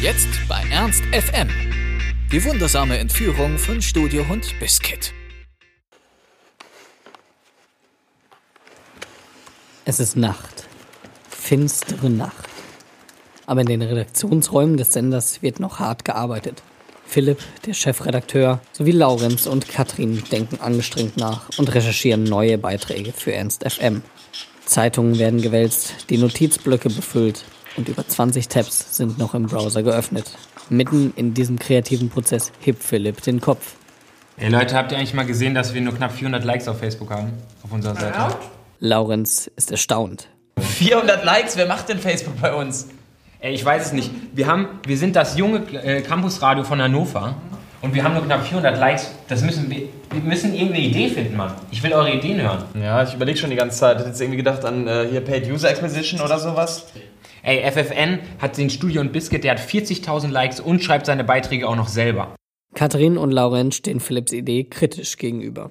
Jetzt bei Ernst FM. Die wundersame Entführung von Studiohund Biscuit. Es ist Nacht. Finstere Nacht. Aber in den Redaktionsräumen des Senders wird noch hart gearbeitet. Philipp, der Chefredakteur, sowie Laurenz und Katrin denken angestrengt nach und recherchieren neue Beiträge für Ernst FM. Zeitungen werden gewälzt, die Notizblöcke befüllt und über 20 Tabs sind noch im Browser geöffnet. Mitten in diesem kreativen Prozess hebt Philipp den Kopf. Ey Leute, habt ihr eigentlich mal gesehen, dass wir nur knapp 400 Likes auf Facebook haben? Auf unserer Seite. Laurenz ist erstaunt. 400 Likes, wer macht denn Facebook bei uns? Ey, ich weiß es nicht. Wir, haben, wir sind das junge äh, Campusradio von Hannover und wir haben nur knapp 400 Likes. Das müssen wir, wir müssen irgendeine Idee finden, Mann. Ich will eure Ideen hören. Ja, ich überlege schon die ganze Zeit. Ich hätte jetzt irgendwie gedacht an äh, hier Paid User Acquisition oder sowas. Ey, FFN hat den Studio und Biscuit, der hat 40.000 Likes und schreibt seine Beiträge auch noch selber. Katrin und Laurenz stehen Philipps Idee kritisch gegenüber.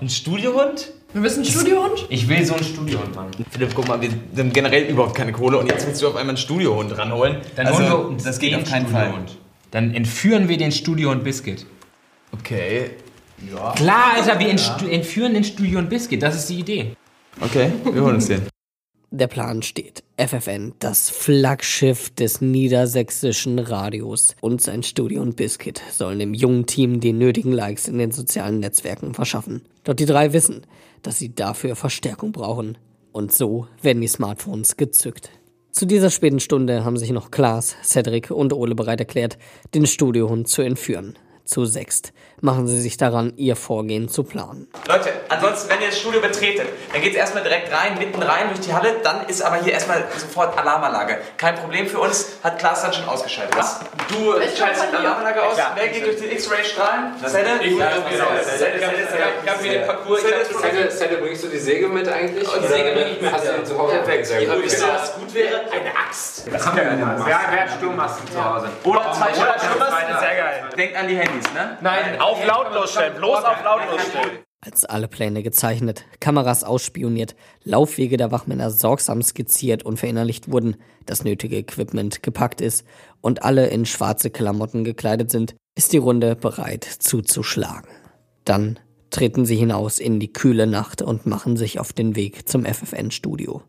Ein Studiohund? Wir müssen einen Studiohund? Ich will so einen Studiohund, Mann. Philipp, guck mal, wir haben generell überhaupt keine Kohle und jetzt willst du auf einmal einen Studiohund ranholen. Dann also, holen wir uns das geht auf keinen Fall. Dann entführen wir den Studio und Biscuit. Okay. Ja. Klar, Alter, wir entstu- entführen den Studio und Biscuit. Das ist die Idee. Okay, wir holen uns den. Der Plan steht. FFN, das Flaggschiff des niedersächsischen Radios und sein Studio und Biscuit sollen dem jungen Team die nötigen Likes in den sozialen Netzwerken verschaffen. Doch die drei wissen, dass sie dafür Verstärkung brauchen. Und so werden die Smartphones gezückt. Zu dieser späten Stunde haben sich noch Klaas, Cedric und Ole bereit erklärt, den Studiohund zu entführen. Zu sechst machen sie sich daran, ihr Vorgehen zu planen. Leute, ansonsten, wenn ihr das Studio betretet, dann geht's erstmal direkt rein, mitten rein durch die Halle, dann ist aber hier erstmal sofort Alarmanlage. Kein Problem für uns, hat Klaas dann schon ausgeschaltet. Was? Du Ich schaltest die. Alarmanlage aus, Ja. wer geht durch die X-Ray-Strahlen? Zelle? Ich- Ja, ich- Zelle, Zelle, Zelle, Zelle. Ich hab mir den Parcours, Zelle, bringst du die Säge mit eigentlich? Die Oder Säge bring ich mit, Hast du den zu Hause? Perfekt. Wisst ihr, was gut wäre? Eine Axt. Das haben wir ja Wer, wer hat Sturmmasken zu Hause? Oder zwei Sturmmasken. Sehr geil. Denkt an die Handys, ne? Nein, Auf lautlos stellen, bloß auf lautlos stellen. Als alle Pläne gezeichnet, Kameras ausspioniert, Laufwege der Wachmänner sorgsam skizziert und verinnerlicht wurden, das nötige Equipment gepackt ist und alle in schwarze Klamotten gekleidet sind, ist die Runde bereit zuzuschlagen. Dann treten sie hinaus in die kühle Nacht und machen sich auf den Weg zum FFN-Studio.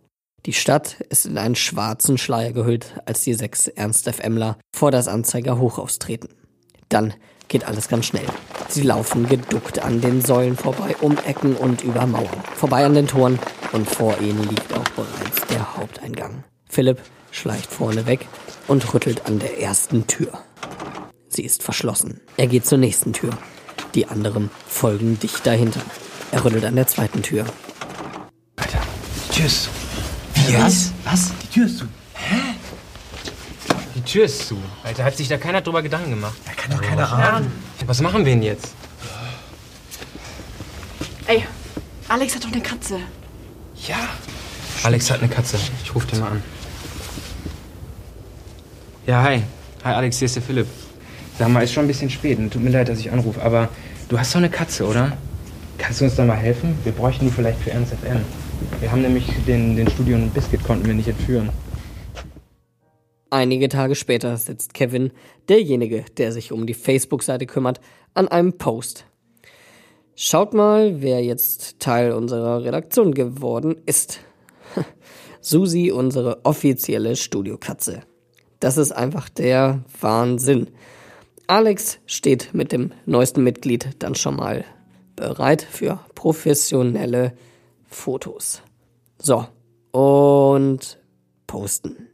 Die Stadt ist in einen schwarzen Schleier gehüllt, als die sechs Ernst-FMler vor das Anzeigerhochhaus treten. Dann geht alles ganz schnell. Sie laufen geduckt an den Säulen vorbei, um Ecken und über Mauern, vorbei an den Toren und vor ihnen liegt auch bereits der Haupteingang. Philipp schleicht vorne weg und rüttelt an der ersten Tür. Sie ist verschlossen. Er geht zur nächsten Tür. Die anderen folgen dicht dahinter. Er rüttelt an der zweiten Tür. Tschüss. Was? Was? Die Tür ist zu. Die Tür ist zu. Alter, hat sich da keiner drüber Gedanken gemacht. Da kann doch keiner ahnen. Was machen wir denn jetzt? Ey, Alex hat doch eine Katze. Ja. Alex hat eine Katze. Ich rufe den mal an. Ja, hi. Hi Alex, hier ist der Philipp. Sag mal, ist schon ein bisschen spät. und Tut mir leid, dass ich anrufe, aber du hast doch eine Katze, oder? Kannst du uns da mal helfen? Wir bräuchten die vielleicht für Ernst FM. Wir haben nämlich den, den Studio und Biscuit konnten wir nicht entführen. Einige Tage später sitzt Kevin, derjenige, der sich um die Facebook-Seite kümmert, an einem Post. Schaut mal, wer jetzt Teil unserer Redaktion geworden ist. Susi, unsere offizielle Studiokatze. Das ist einfach der Wahnsinn. Alex steht mit dem neuesten Mitglied dann schon mal bereit für professionelle Fotos. So, und posten.